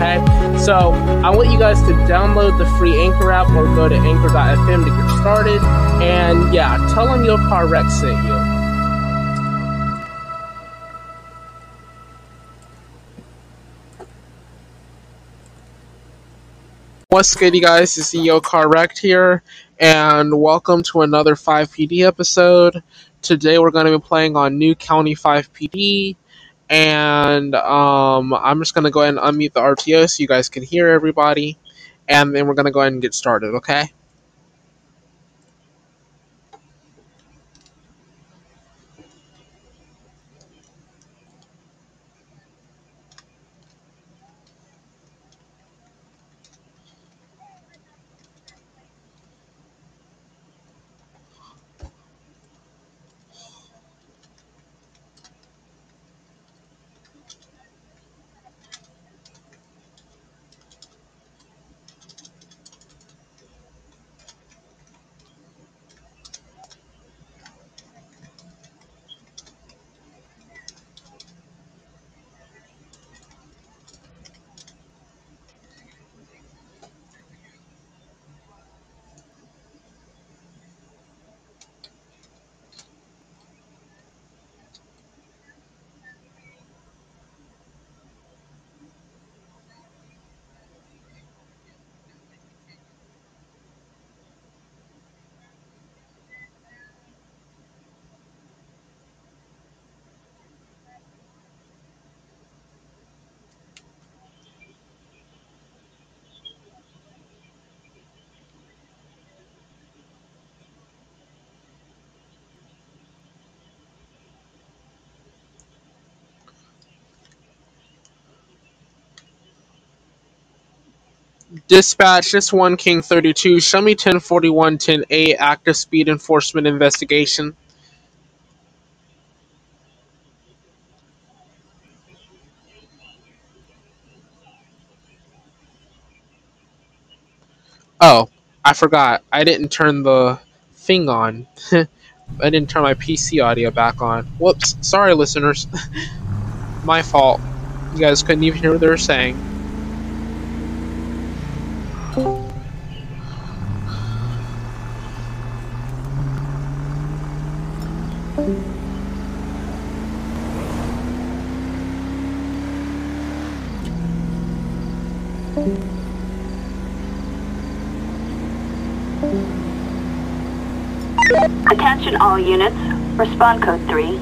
okay? So, I want you guys to download the free Anchor app or go to anchor.fm to get started. And yeah, tell them your car wreck sent you. What's good, you guys? It's Yo Car Wrecked here, and welcome to another FivePD episode. Today we're going to be playing on New County FivePD, and um, I'm just going to go ahead and unmute the RTO so you guys can hear everybody, and then we're going to go ahead and get started, okay? Dispatch, this one King 32, show me 1041 10A active speed enforcement investigation. Oh, I forgot. I didn't turn the thing on. I didn't turn my PC audio back on. Whoops. Sorry, listeners. my fault. You guys couldn't even hear what they were saying. Attention all units. Respond code 3.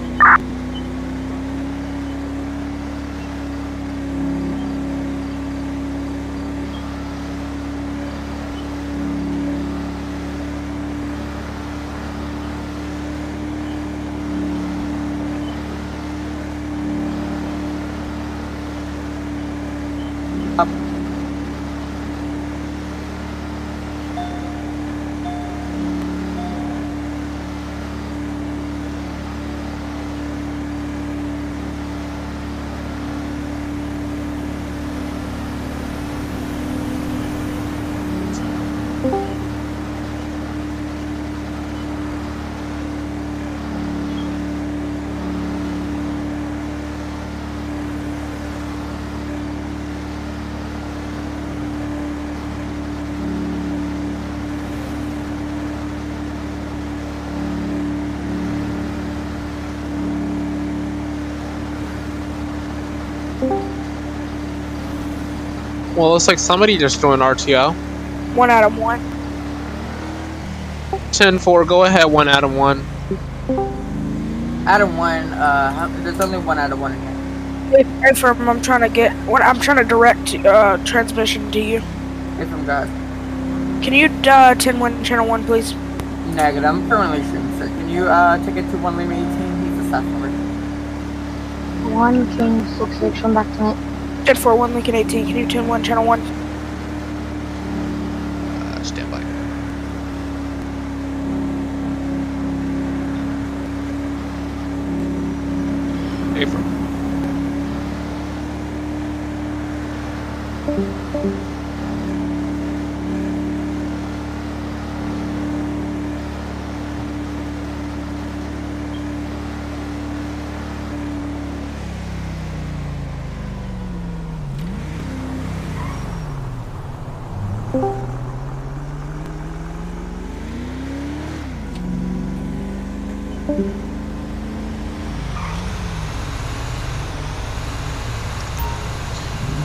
Well, looks like somebody just joined RTO. One out of one. 10 4, go ahead, 1 Adam 1. Out of one, uh, there's only one out of one in here. Wait, wait for him. I'm trying to get. What I'm trying to direct uh, transmission to you. If I'm God. Can you uh, 10 1 channel one, please? Negative, I'm currently shooting, sir. Can you, uh, take it to 1 Lima 18? He's a staff member. One King six six. Come back to me. Dead 4 1, Lincoln 18. Can you tune 1, Channel 1?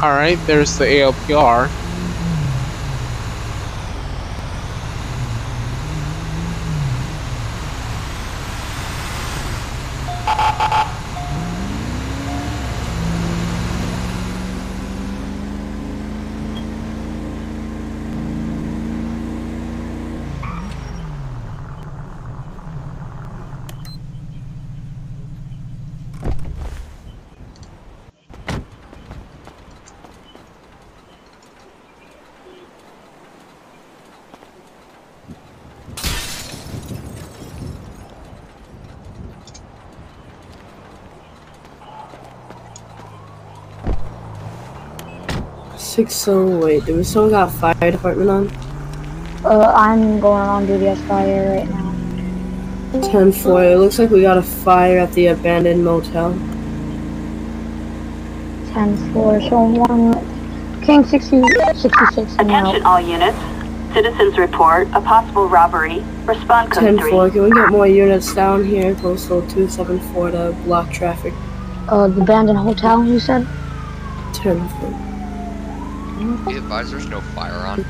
Alright, there's the ALPR. Six oh wait, do we still got fire department on? Uh, I'm going on duty as fire right now. Ten four. It looks like we got a fire at the abandoned motel. Ten four. So one King 60, 66 now. Attention all units. Citizens report a possible robbery. Respond code Ten 3. four. Can we get more units down here? Postal two seven four to block traffic. Uh, the abandoned hotel. You said. Ten four. Be advised there's no fire on.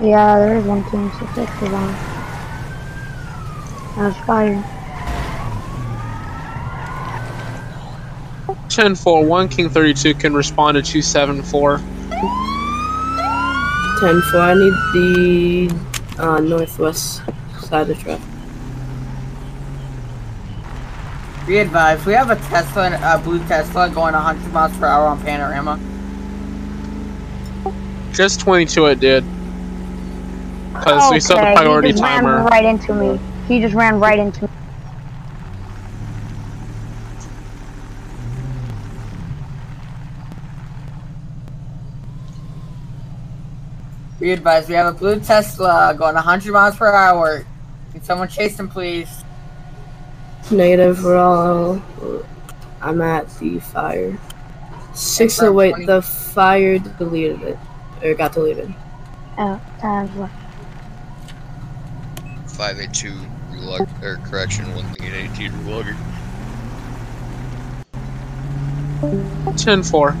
Yeah, there is one King 66 is on. That's fire. 10 4, 1 King 32 can respond to 274. Ten four. I need the uh, northwest side of the truck. Be advised, we have a Tesla, a blue Tesla going 100 miles per hour on Panorama. Just 22 it did. Because we set the Okay, priority he just timer. ran right into me. He just ran right into me. Be advised, we have a blue Tesla going 100 miles per hour. Can someone chase him, please? Negative. We're all. I'm at the fire. Six oh wait. The fire deleted it or got deleted. Uh, times what? 582 relog or correction, one thing at 18 relugger. 10 4.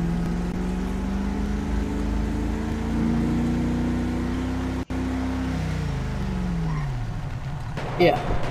Yeah.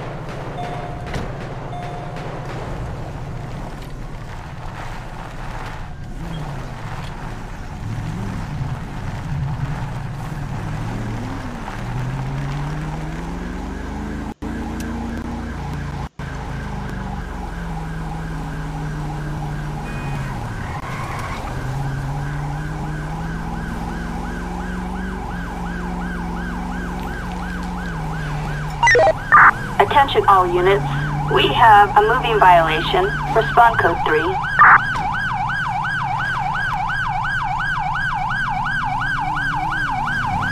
Attention all units. We have a moving violation. Respond code 3.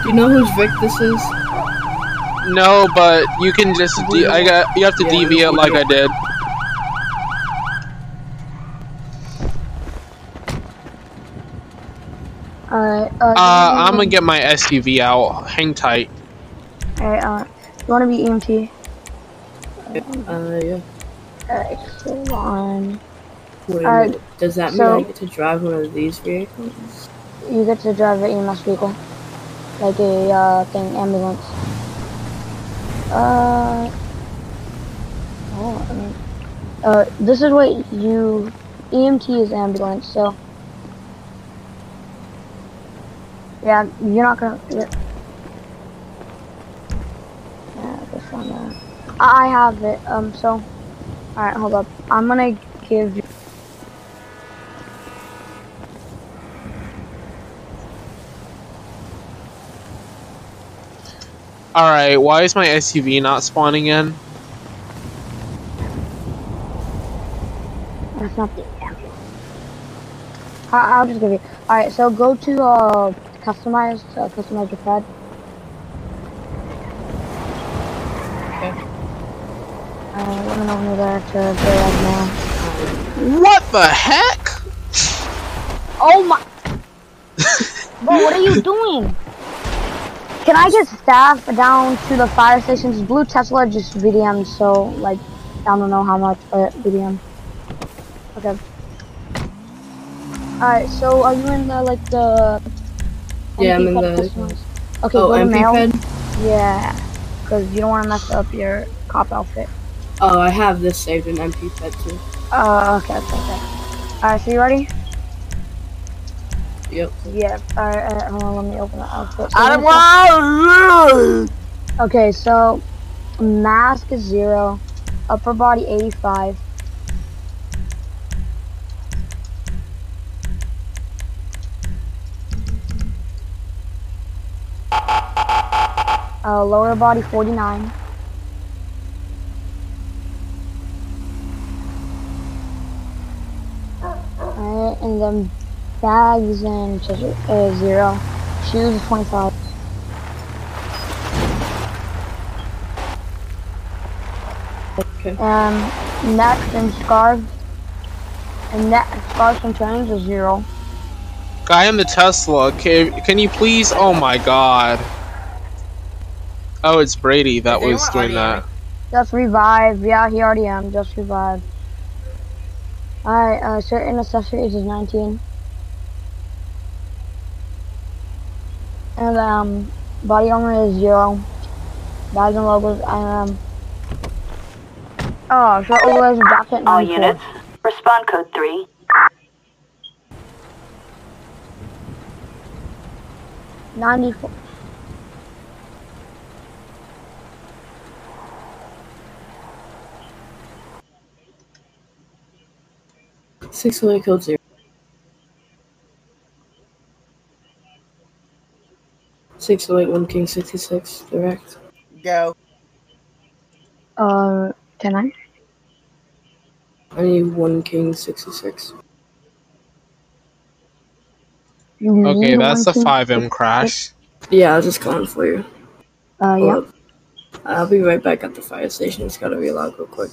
Do you know whose Vic this is? No, but you can just de- I got you have to Yeah, deviate like I did. Alright, uh, Uh, I'm gonna get my SUV out. Hang tight. Alright, uh, you wanna be EMT? Uh, yeah. Alright, hold on. Wait minute. Does that mean so- I get to drive one of these vehicles? You get to drive an EMS vehicle. Like a, uh, thing, ambulance. Uh, oh, I mean, uh, this is what you, EMT is ambulance, so. Yeah, you're not gonna, you're, yeah, this one, uh, I have it, um, so, alright, hold up. I'm gonna give you All right. Why is my SUV not spawning in? That's not the I'll just give you. Alright, so go to uh, customize, uh, customize your pad. Okay. Let me know when you're there to go right now. What the heck? Oh my! Bro, what are you doing? Can I get staff down to the fire stations? Blue Tesla just VDM, so like, I don't know how much, but VDM. Okay. Alright, so are you in the like the? Yeah, I'm in the- customize? Okay, oh, go to MP male. ped? Yeah, because you don't want to mess up your cop outfit. Oh, I have this saved in MP ped too. Uh, okay, okay, okay. Alright, so you ready? Yep. Yeah. Alright, alright, hold on, let me open the outfit. So Adam, here's the- wow! Okay, so mask is zero, upper body 85. Uh, lower body 49. Alright, and then bags and accessories, uh, zero. Shoes 25. Okay. Um, neck and scarves. And neck scarves and chains is zero. Guy in the Tesla. Can can you please? Oh my god. Oh, it's Brady that was doing that. Just revive. Yeah, he already am. Just revive. Alright, uh, certain accessories is 19. And, um, body armor is zero. Bags and logos, I um, oh, short overlays and jacket, All units. Respond code 3. Ninety-four. Six eight code zero. Six oh eight one King sixty six direct. Go. Uh, can I? I need one King sixty six. Okay, that's one, the FiveM crash. Yeah, I was just calling for you. Uh, yeah. I'll be right back at the fire station. It's gotta relog real quick.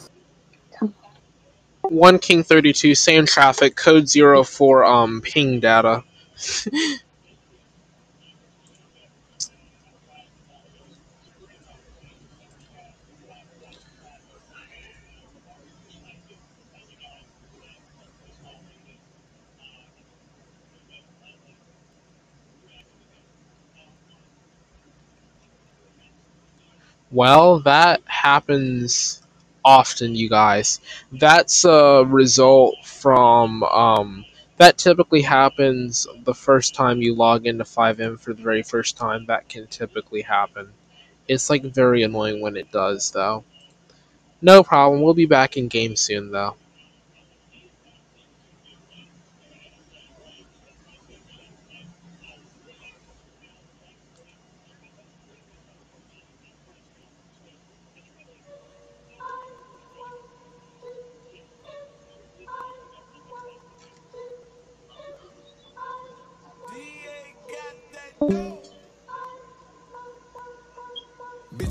One King 32, same traffic, code zero for um ping data. Well, that happens often, you guys. That's a result from um, that typically happens the first time you log into FiveM for the very first time. That can typically happen. It's like very annoying when it does, though. No problem. We'll be back in game soon, though. Thank.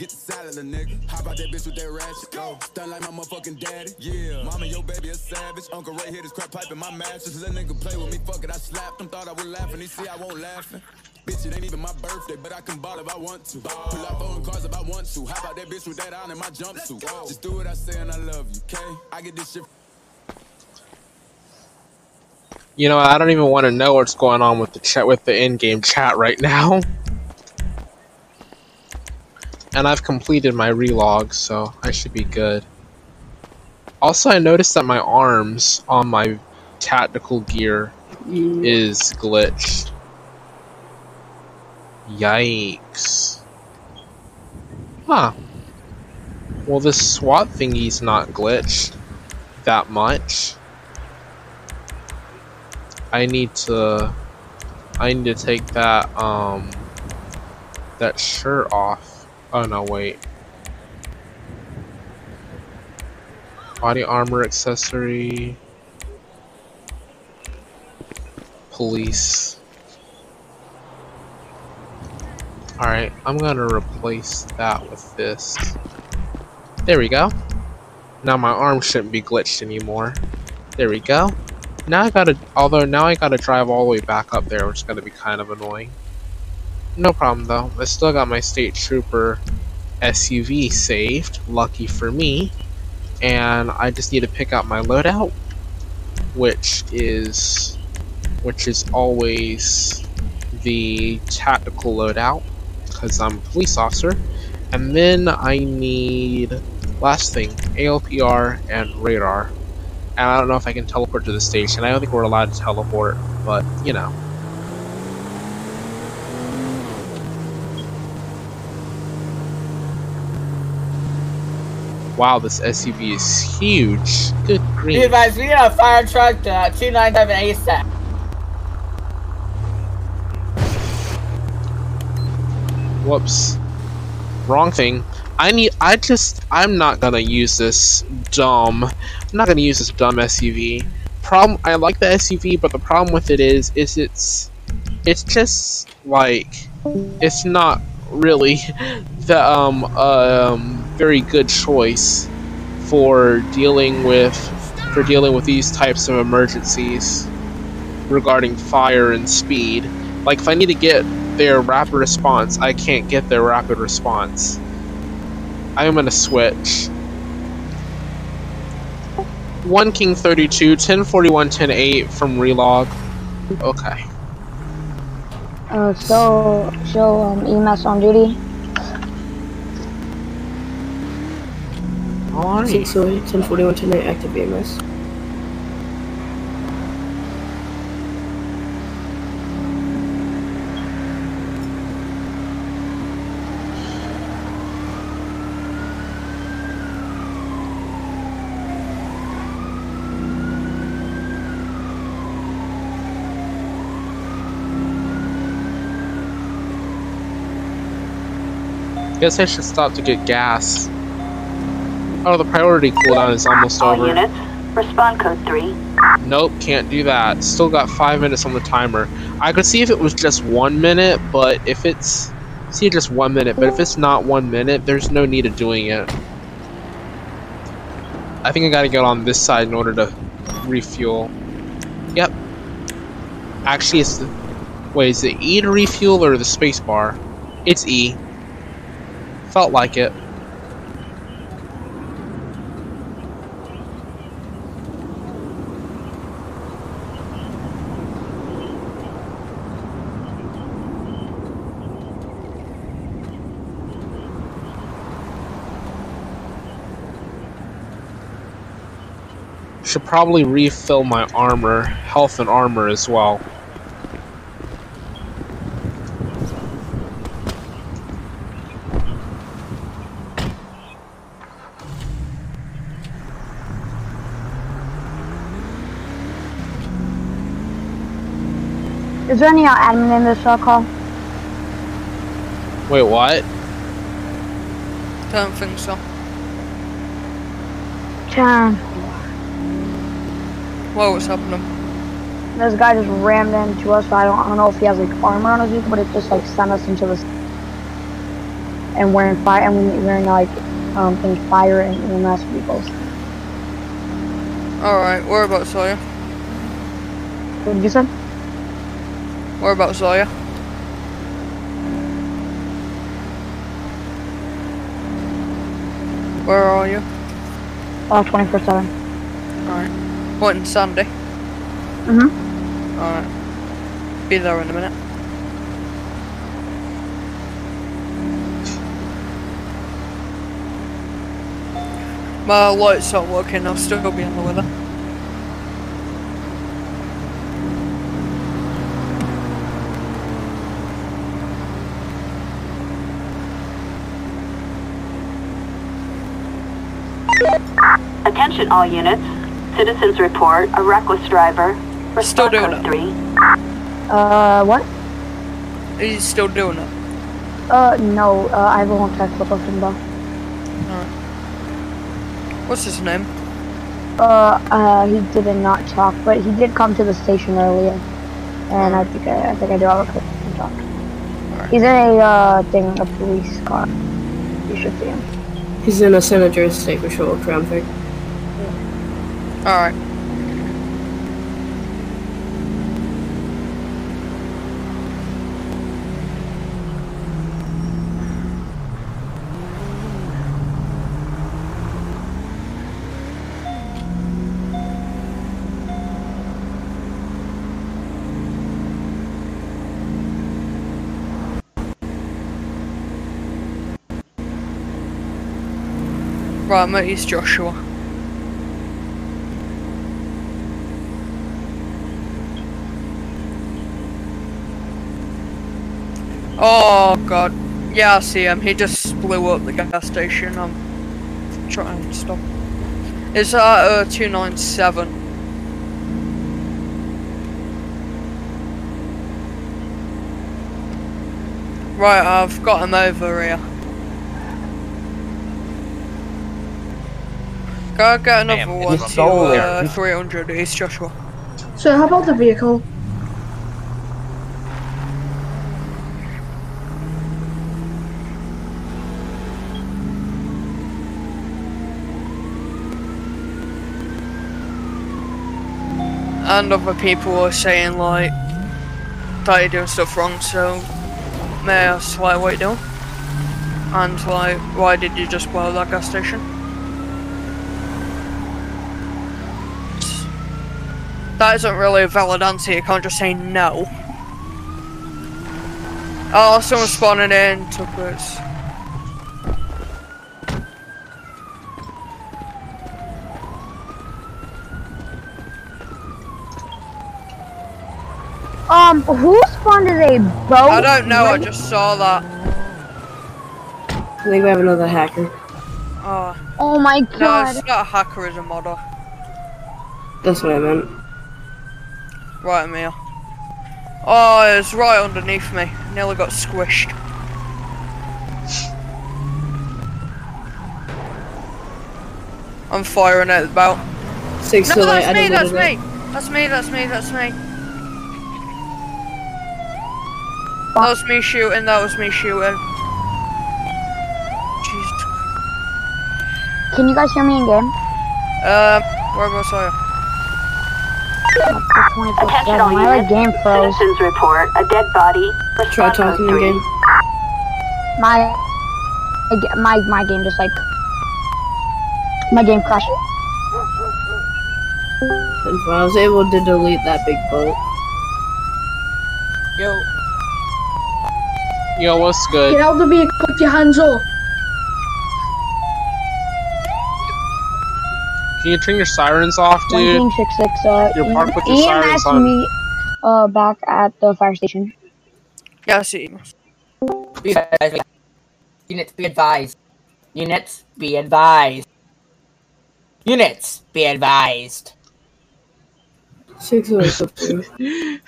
Get the salad, little nigga. How about that bitch with that ratchet? Go. Stun like my motherfucking daddy. Yeah. Mama, your baby a savage. Uncle Ray hit his crack pipe in my mattress. Little nigga play with me. Fuck it, I slapped him. Thought I was laughing. He see I won't laughing. Bitch, it ain't even my birthday, but I can ball if I want to. Pull up on cars if I want to. How about that bitch with that on in my jumpsuit? Just do what I say and I love you, okay? I get this shit. You know, I don't even want to know what's going on with the chat with the in-game chat right now. And I've completed my relog, so I should be good. Also, I noticed that my arms on my tactical gear is glitched. Yikes. Huh. Well, this SWAT thingy's not glitched that much. I need to I need to take that um that shirt off. Oh no, wait. Body armor accessory. Police. Alright, I'm gonna replace that with this. There we go. Now my arm shouldn't be glitched anymore. There we go. Now I gotta, although now I gotta drive all the way back up there, which is gonna be kind of annoying. No problem though, I still got my State Trooper SUV saved, lucky for me. And I just need to pick out my loadout, which is, which is always the tactical loadout, because I'm a police officer. And then I need, last thing, ALPR and radar. And I don't know if I can teleport to the station. I don't think we're allowed to teleport, but, you know. Wow, this SUV is huge. Good grief. Be advised, we got a fire truck to uh, 297 ASAP. Whoops. Wrong thing. I need. I just. I'm not gonna use this dumb. I'm not gonna use this dumb SUV. Problem. I like the SUV, but the problem with it is, is it's. It's just like. It's not really the um um very good choice for dealing with for dealing with these types of emergencies regarding fire and speed. Like if I need to get their rapid response, I can't get their rapid response. I'm gonna switch. 1 King 32, 1041, 108 from relog. Okay. Uh, so, show um, EMS on duty. Alright. 608, 1041, 10 active EMS. Guess I should stop to get gas. Oh, the priority cooldown is almost All over. units, respond code 3. Nope, can't do that. Still got five minutes on the timer. I could see if it was just one minute, but if it's see just one minute, but if it's not one minute, there's no need of doing it. I think I gotta get on this side in order to refuel. Yep. Actually, it's the wait. Is it E to refuel or the space bar? It's E. Felt like it. Should probably refill my armor, health and armor as well. Is there any admin in this call? Wait, what? Don't think so. Damn. What was happening? This guy just rammed into us. I don't, I don't know if he has like armor on his but it just like sent us into this. And wearing fire, and we- wearing like um things fire and EMS vehicles. Alright, whereabouts are you? What did you say? Whereabouts are you? Where are you? Oh, 24 7. Alright. What in Sandy? Mm-hmm. Alright. Be there in a minute. My lights aren't working, I'll still be on the weather. Attention all units. Citizens report a reckless driver. Still doing it. 3. Uh, what? He's still doing it. Uh, no. Uh, I won't text with him though. What's his name? Uh, uh, he did not talk, but he did come to the station earlier, and I think I, I think I do have a clip to talk. He's in a uh thing, a police car. You should see him. He's in a San Andreas State Patrol Crown Vic. Alright. Right, mate, he's Joshua. Oh god. Yeah, I see him. He just blew up the gas station. I'm trying to stop. It's at uh, 297. Right, I've got him over here. Go get another Damn, one it's to stolen. uh, 300 East Joshua. So how about the vehicle? And other people are saying like that you're doing stuff wrong. So may I ask like what you're doing? And like why did you just blow that gas station? That isn't really a valid answer. You can't just say no. Oh, someone spawning in took Um, who spawned as a boat? I don't know. I just saw that. I think we have another hacker. Oh, Oh my no, god. it's not a hacker. It's a modder. That's what I meant. Right, Mia. Oh, it's right underneath me. Nearly got squished. I'm firing at the boat. Six No, to light. that's me, that's me. That's me, that's me, that's me. That was me shooting, that was me shooting. Jesus. Can you guys hear me in game? Um, whereabouts are you? Attention all units. game froze. Citizens report a dead body. Try talking 3. again. My my my game just like my game crashed. And I was able to delete that big boat. Yo, Yo, what's good? Get out of the vehicle with your hands up. Can you turn your sirens off, One dude? king six six. Uh, You're parked with your EMS sirens on. me uh back at the fire station. Yeah, I see. be advised. Units, be advised. Units, be advised. Units, be advised. Six to light. up there. Did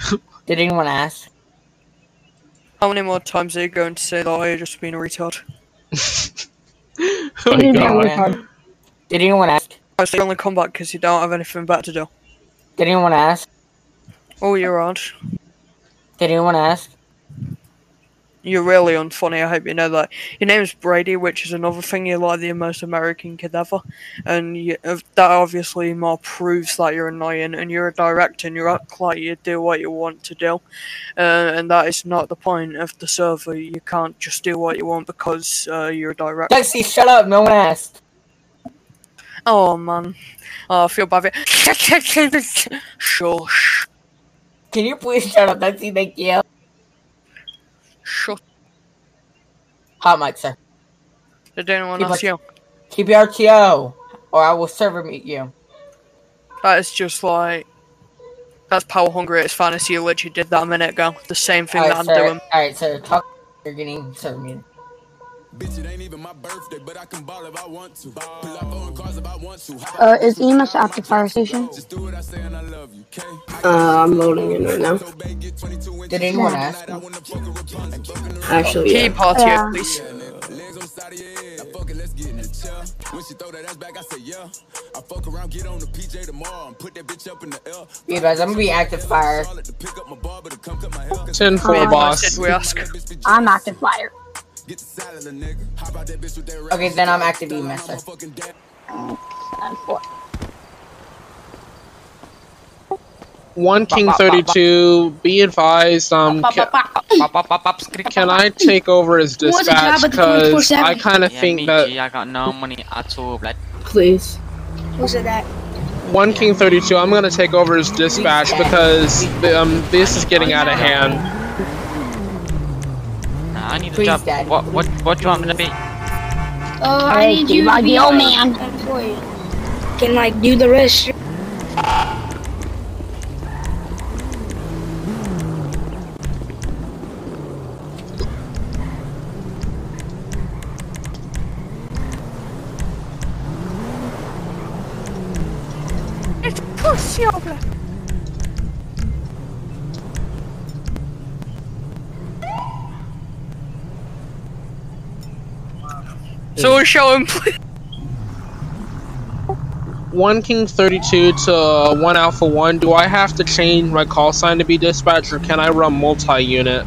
Did anyone ask? How many more times are you going to say that I just been a retard? Oh my God. Did anyone ask? I say only come back because you don't have anything better to do. Did anyone ask? Oh, you're odd. Did anyone ask? You're really unfunny. I hope you know that. Your name's Brady, which is another thing you're like the most American kid ever, and you, that obviously more proves that you're annoying. And you're a director, and you act like you do what you want to do, uh, and that is not the point of the server. You can't just do what you want because uh, you're a director. Lexi, shut up. No one asked. Oh man, oh, I feel bad. Shush. Can you please shut up, Lexi? Thank you. Shut. Hot mic, sir. Did anyone Keep ask on- you? Keep your RTO, or I will server meet you. That is just like. That's power hungry at its finest. You literally did that a minute ago. The same thing that Alright, I'm sir. doing. Alright, sir. Talk. You're getting server meeting. Bitch, it ain't even my birthday, but I can ball if I want to. Pull up on cars if I want to. Uh, is EMS at the fire station? Just do what I say and I love you, okay? Uh, I'm loading in right now. Did anyone ask? Actually, Key yeah. party, Yeah. please. Legs on the side of your head. I fuck it, let's get in the chair. When she throw that ass back, I say yeah. I fuck around, get on the PJ tomorrow and put that bitch up in the air. Yeah, guys, I'm gonna be active fire. Charlotte to pick up my barber to come cut my hair. 10 How many 4, times boss. we ask? I'm active fire. Get the salad, little nigga. Hop out that bitch with that Okay, then I'm active EMS, sir. fucking dad. I'm four. 1 King 32, be advised, um, can, can I take over as What's the job dispatch? Because I kind of Yeah, think that G, I got no money at all, blood. Please. Who said that? 1 King 32, I'm going to take over as dispatch because um, this is getting out of hand. Nah, I need a Please, job. Daddy. What, what, what do you want me to be? Uh, I Hey, need you to like be the old man. employee. Can like do the rest. So show him, please. 1 King 32 to uh, 1 Alpha 1, do I have to change my call sign to be dispatch or can I run multi unit?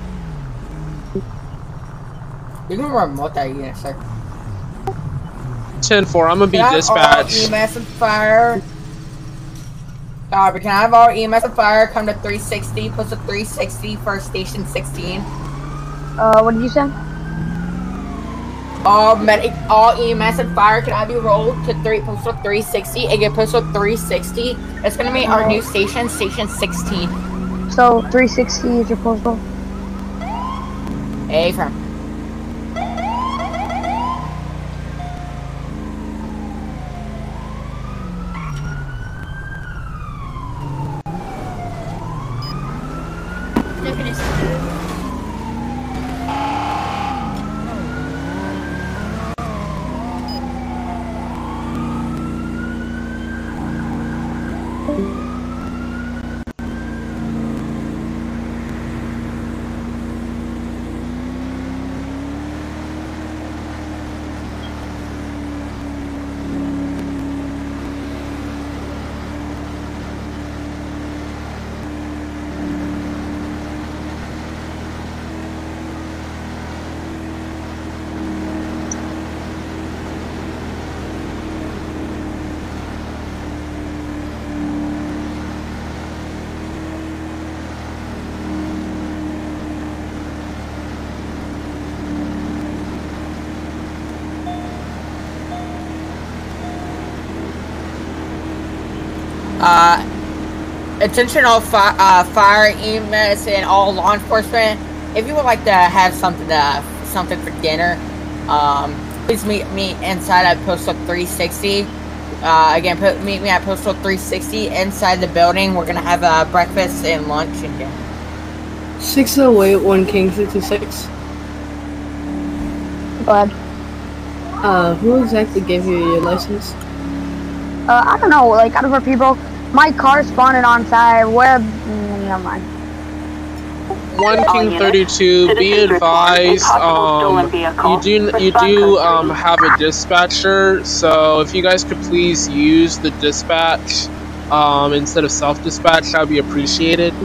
You can run multi-unit, sir. 10 4, I'm going to be Can I have dispatch. All EMS and fire. Uh, can I have all EMS and fire come to 360, post to 360 for station 16? Uh, what did you say? All medic, all EMS and fire can I be rolled to three postal 360 and get postal 360. It's gonna be our new station, station 16. So 360 is your postal. A from. Uh, attention all fi- uh, fire, EMS, and all law enforcement. If you would like to have something to, something for dinner, um, please meet me inside at postal 360. Uh, again, put, meet me at postal 360 inside the building. We're gonna have uh, breakfast and lunch and dinner. 608 1 King 66. Go ahead. Uh, who exactly gave you your license? Uh, I don't know, like, out of our people, my car spawned on side, where, mm, never mind. One King Thirty Two. Be citizens report a advised, um, you do you do um have a dispatcher. So if you guys could please use the dispatch um instead of self dispatch, that would be appreciated.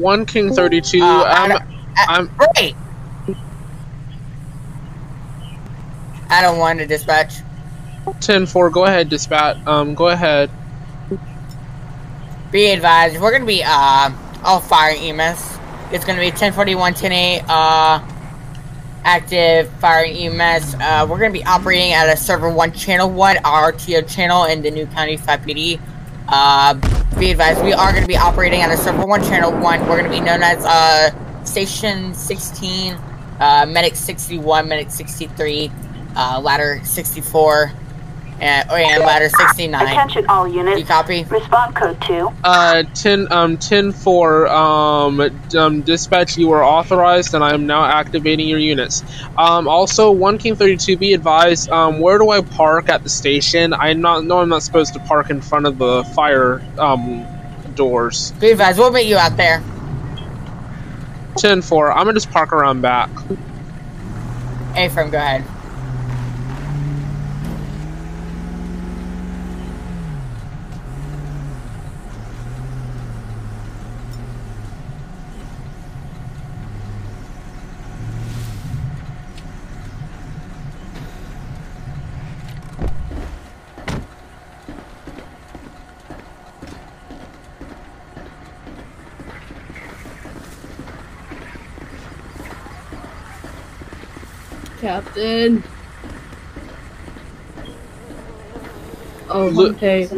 One King Thirty Two. Uh, I'm, Adam, I'm Wait. I don't want to dispatch. ten four. Go ahead, dispatch. Um, go ahead. Be advised, we're gonna be uh all fire EMS. It's gonna be 1041, 108, uh active fire EMS. Uh, we're gonna be operating at a server one channel one RTO channel in the new county FivePD. Uh, be advised, we are gonna be operating on a server one channel one. We're gonna be known as uh station 16, uh medic 61, medic 63, uh ladder 64, and, oh, and ladder 69. Attention all units. You copy? Respond code 2. Uh, ten um ten four. Um, um, dispatch. You are authorized, and I am now activating your units. Um, also, one King Thirty Two. Be advised. Um, where do I park at the station? I not know I'm not supposed to park in front of the fire um doors. Be advised, we'll meet you out there. Ten four. I'm gonna just park around back. A-Firm, go ahead. Captain. Oh, Look- hey.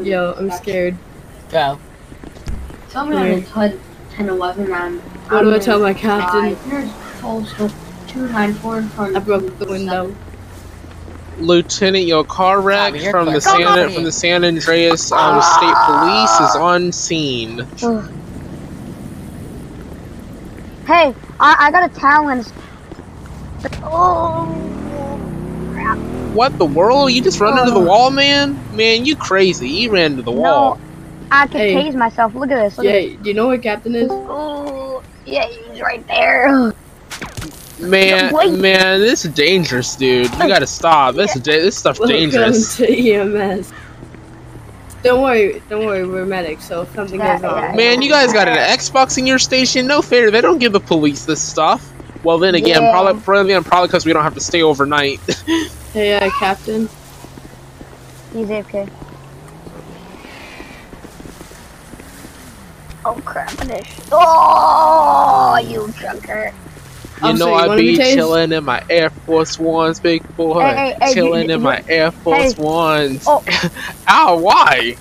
Yo, I'm scared. Go. Tell me on Okay. the HUD 1011 I'm. What do I tell my captain? Here's full 294. I broke the window. Lieutenant, your car wreck Copy, you're from the clear. San Copy. from the San Andreas um, State Police is on scene. Hey, I, I got a talent. Oh, crap. What the world? You just run into the Oh. wall, man? Man, you crazy. You ran into the wall. No, I can Hey. tase myself. Look at this. Look Yeah, at do you know what Captain is? Oh, yeah, he's right there. Man, Wait. man, this is dangerous, dude. You gotta stop. This is this stuff's dangerous. Welcome to EMS. Don't worry, don't worry, we're medics, so if something Yeah, goes wrong. yeah, Man, you guys got an Xbox in your station? No fair. They don't give the police this stuff. Well, then again, Yeah. probably probably probably because we don't have to stay overnight. Hey, uh, Captain. He's AFK. Oh crap, finish. Oh, you junker. You I'm know sorry, you I be be chilling in my Air Force Ones, big boy. Hey, hey, hey, chilling you- in my Air Force Hey. Ones. Oh. Ow, why?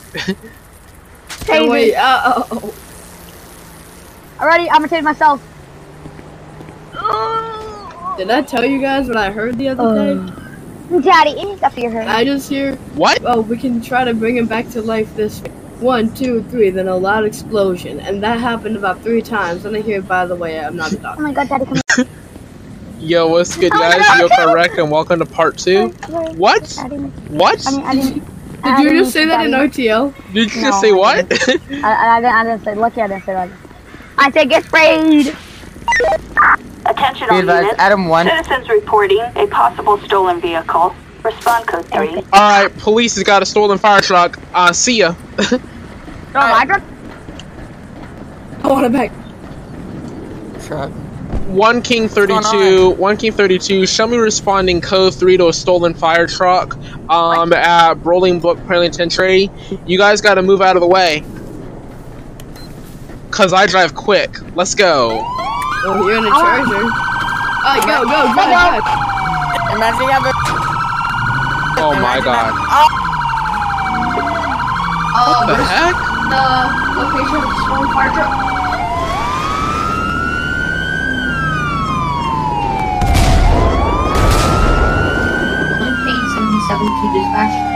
Hey, wait, uh, oh, Alrighty, I'm gonna tase myself. Did I tell you guys what I heard the other day? Um, Daddy, that's what you heard. I just hear, What? oh, we can try to bring him back to life this way. One, two, three, then a loud explosion. And that happened about three times. And I hear, by the way, I'm not a Oh my god, Daddy, come Yo, what's good, Oh, guys? no, You're correct, and welcome to part two. here. What? Daddy, What? I mean, I didn't. Did you just say that in RTL? Did you No, just say I what? I, I, didn't, I didn't say. Lucky I didn't say that. I said get sprayed. Attention Be all advised, units. Adam 1. Citizens reporting a possible stolen vehicle. Respond code 3. All right, police has got a stolen fire truck. Uh, see ya. Oh, my truck. I want it back. Truck. One King going 32, One King 32, show me responding code 3 to a stolen fire truck um, at Bolingbroke Penitentiary. You guys got to move out of the way. Because I drive quick. Let's go. Oh, you're in a charger. Oh, go, go, go, drive. Imagine you have a. Oh my god. Uh, What the heck? the location of the stolen fire truck? One page 77 to dispatch.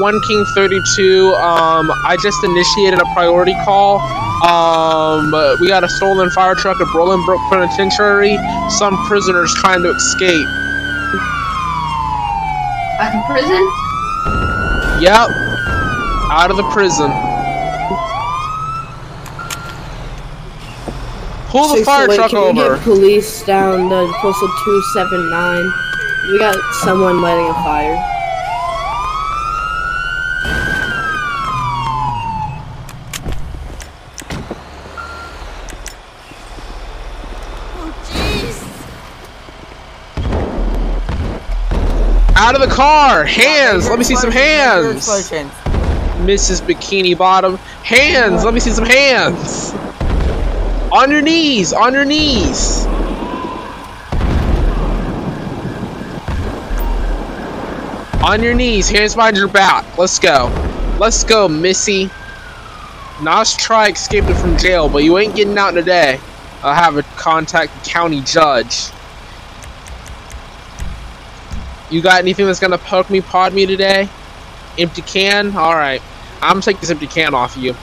One King 32, um, I just initiated a priority call. Um, we got a stolen fire truck at Brook Penitentiary. Some prisoners trying to escape. Back in prison? Yep. Out of the prison. Pull the Six fire eight, truck can we over. get police down the postal 279. We got someone lighting a fire. Out of the car! Hands! Let me see some hands! Mrs. Bikini Bottom. Hands! Let me see some hands! On your knees! On your knees! On your knees, hands behind your back. Let's go. Let's go, Missy. Nas try escaping from jail, but you ain't getting out today. I'll have a contact county judge. You got anything that's gonna poke me, pod me today? Empty can? Alright. I'm gonna take this empty can off of you.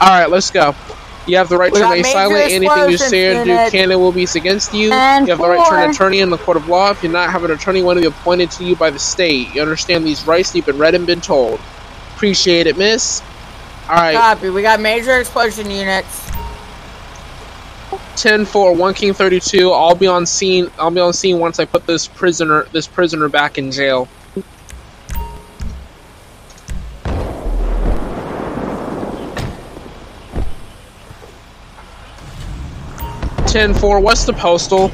Alright, let's go. You have the right We to remain silent. Anything you say or do can and will be against you. And you have the right to an attorney in the court of law. If you not have an attorney, one will be appointed to you by the state. You understand these rights you've been read and been told. Appreciate it, miss. Alright. Copy. We got major explosion units. 10 4 1 king 32 i'll be on scene i'll be on scene once i put this prisoner this prisoner back in jail Ten four. What's the postal?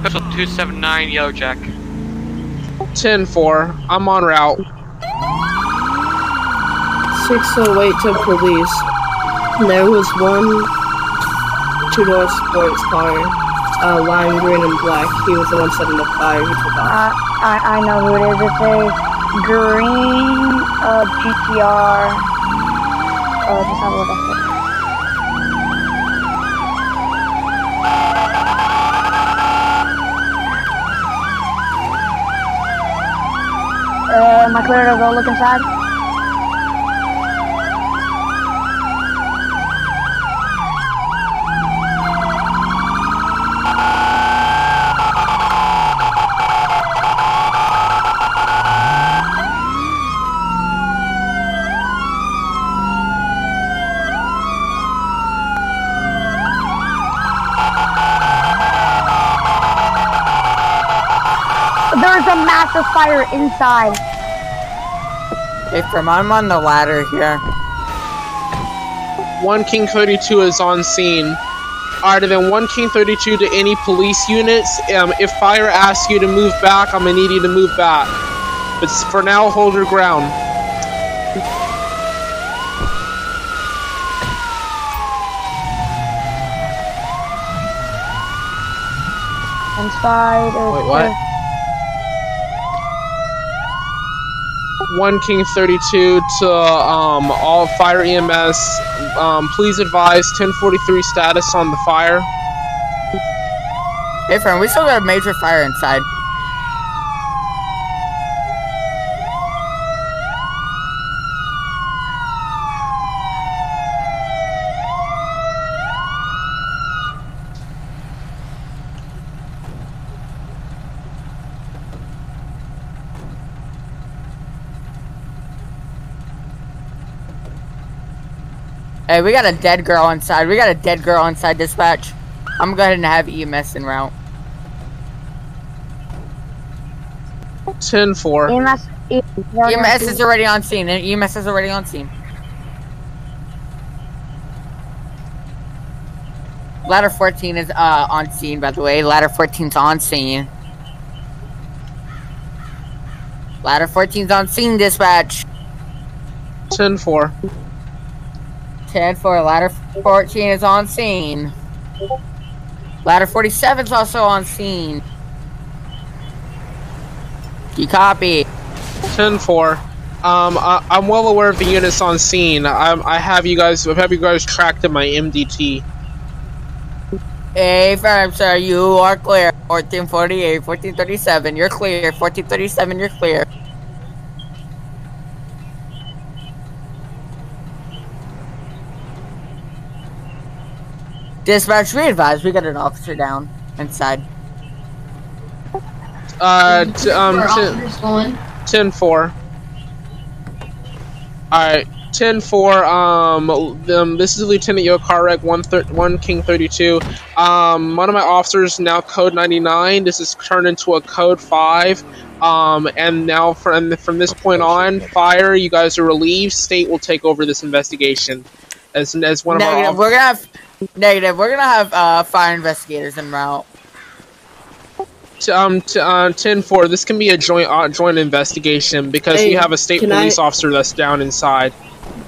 Postal 279 Yellow Jack. Ten four. I'm on route. 608 to police. There was one two-door sports car, uh, lime green and black. He was the one setting the fire. He took off. I, I, I know who it is. It's a green uh, GTR. Oh, just have a look at it. Uh, am I clear to go look inside? There's a massive fire inside. Hey, from I'm on the ladder here. One King 32 is on scene. Alright, then one King 32 to any police units. Um, if fire asks you to move back, I'm gonna need you to move back. But for now, hold your ground. Inside. Wait, what? One King 32 to um, all fire EMS. Um, please advise 1043 status on the fire. Hey, friend, we still got a major fire inside. Hey, we got a dead girl inside. We got a dead girl inside dispatch. I'm gonna go ahead and have EMS en route. 10 4. EMS. EMS is already on scene. and EMS is already on scene. Ladder 14 is uh on scene, by the way. Ladder 14's on scene. Ladder 14's on scene, dispatch. 10 4. 10 for ladder 14 is on scene. Ladder 47 is also on scene. You copy. 10 4. Um, I, I'm well aware of the units on scene. I'm, I have you guys, I have you guys tracked in my MDT. Hey, firm, sir, you are clear. 1448, 1437, you're clear. 1437, you're clear. Dispatch, we advise we got an officer down inside. Uh, t- um, Where 10, officers going? 10 4. Alright, 10 4. Um, um, this is Lieutenant Yo Car Wrecked, 1, thir- 1 King 32. Um, one of my officers now code 99. This is turned into a code 5. Um, and now from, from this point on, fire, you guys are relieved. State will take over this investigation. As, as one of our Negative. We're gonna have negative. We're gonna have uh, fire investigators en route. T- um, t- uh, 10-4, this can be a joint uh, joint investigation because Hey, you have a state police I- officer that's down inside.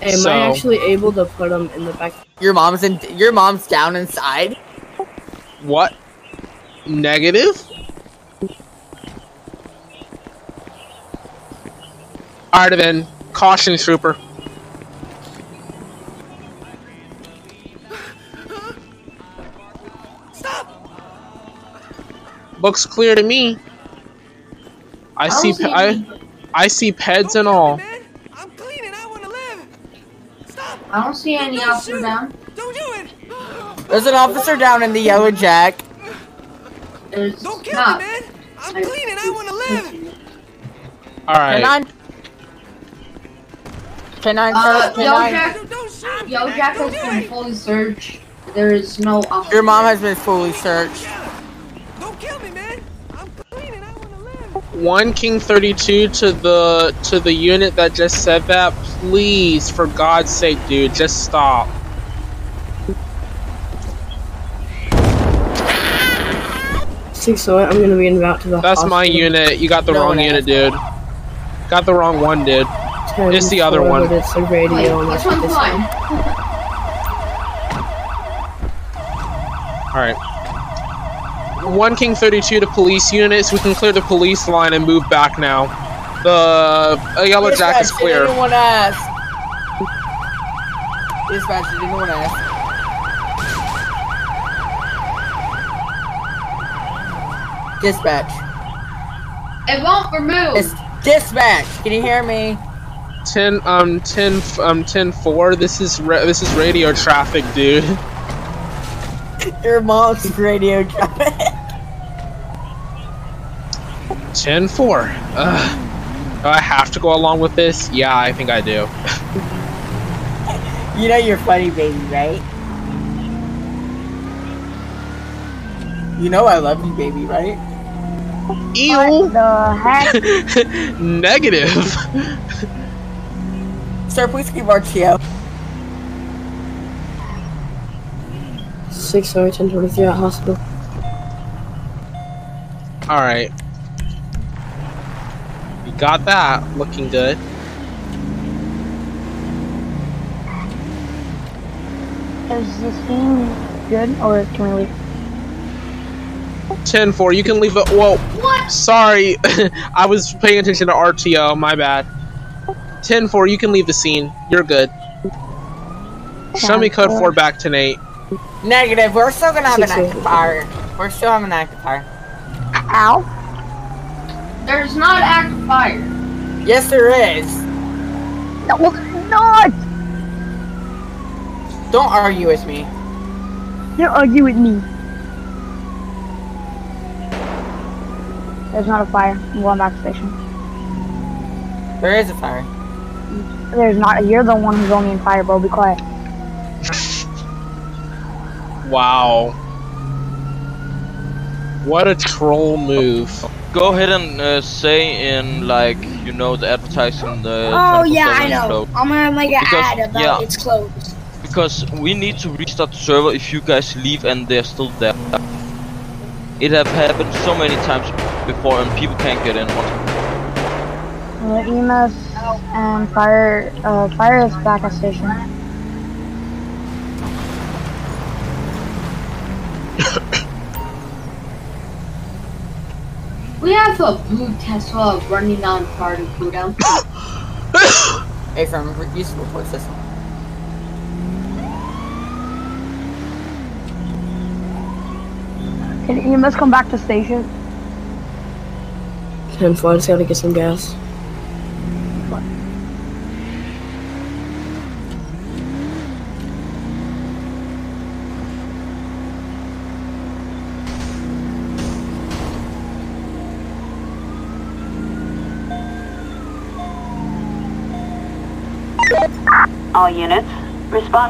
Am So- I actually able to put them in the back? Your mom's in. Your mom's down inside. What? Negative? Alright then, caution trooper. Looks clear to me. I see pe- see I I see peds and all. I don't see any officer down. There's an officer down in the yellow jack. There's Don't kill not. me, man. I'm clean and I want to live. Alright. K9. K9, Uh, sir, Yo K9. Jack, Yo Jack has been fully searched. There is no officer. Your mom has been fully searched. one King 32 to the to the unit that just said that, please, for God's sake, dude, just stop. See, so I'm gonna be en route to the. That's hospital. my unit. You got the no wrong unit, dude. Got the wrong one, dude. Ten it's the other one. It's a radio. Wait. All right. 1 King 32 to police units. We can clear the police line and move back now. The a yellow Dispatch, jack is clear. Did anyone ask? Dispatch, did anyone ask? Dispatch. It won't remove. It's dispatch. Can you hear me? Ten um ten um ten four. This is this is radio traffic, dude. Your mom's radio traffic. 10 4. Ugh. Do I have to go along with this? Yeah, I think I do. You know you're funny, baby, right? You know I love you, baby, right? Ew. The heck? Negative. Sir, please keep RTO. Six eight, ten twenty three at hospital. Alright. You got that. Looking good. Is the scene good or can we leave? 10 4. You can leave it. Whoa. What? Sorry. I was paying attention to RTO. My bad. 10 4. You can leave the scene. You're good. Show me code 4 back to Nate. Negative. We're still gonna have an Six, active fire. We're still having an active fire. Ow. There's not active fire. Yes, there is. No, well, there's not. Don't argue with me. Don't argue with me. There's not a fire. I'm going back to station. There is a fire. There's not. You're the one who's only in fire, bro. Be quiet. Wow. What a troll move. Go ahead and uh, say in like you know the advertising the. Oh yeah, I know. show. I'm gonna make an Because- ad about yeah. it's closed. Because we need to restart the server if you guys leave and they're still there. It have happened so many times before and people can't get in. Uh, EMS and fire. Uh, fire is back at station. Have a blue Tesla running on party cooldown. Hey, from use the report system. Can EMS come back to station? Ten four, I just gotta get some gas. All units,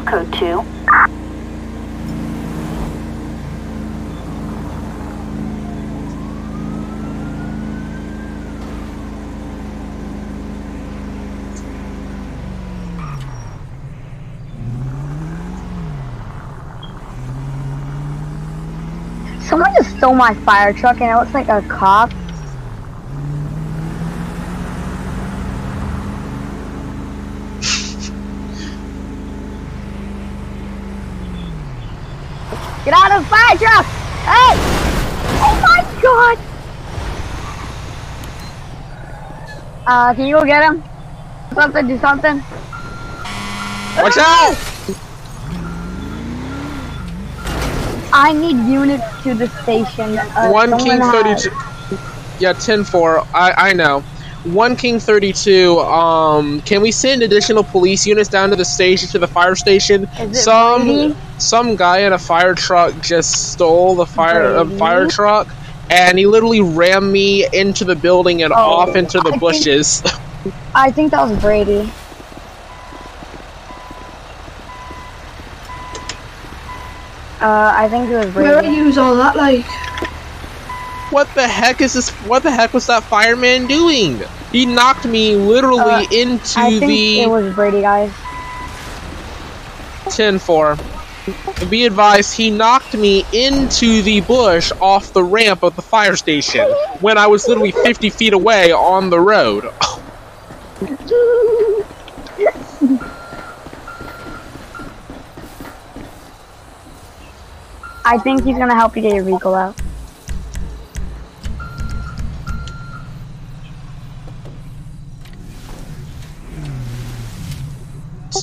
code 2. Someone just stole my fire truck and it looks like a cop. Get out of the fire truck! Hey! Oh my god! Uh, can you go get him? Something, do something. Watch out! I need units to the station. Uh, One King has- 32. Yeah, 10 4. I, I know. One King 32. Um, can we send additional police units down to the station, to the fire station? Some Brady? some guy in a fire truck just stole the fire fire truck, and he literally rammed me into the building and Oh, off into the I think- bushes. I think that was Brady. Uh, I think it was Brady. Where are you all that like? what the heck is this? What the heck was that fireman doing? He knocked me literally Uh, into I think the. it was Brady, guys. 10 4. Be advised, he knocked me into the bush off the ramp of the fire station when I was literally 50 feet away on the road. I think he's gonna help you get your vehicle out.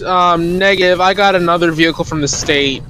Um, negative, I got another vehicle from the state.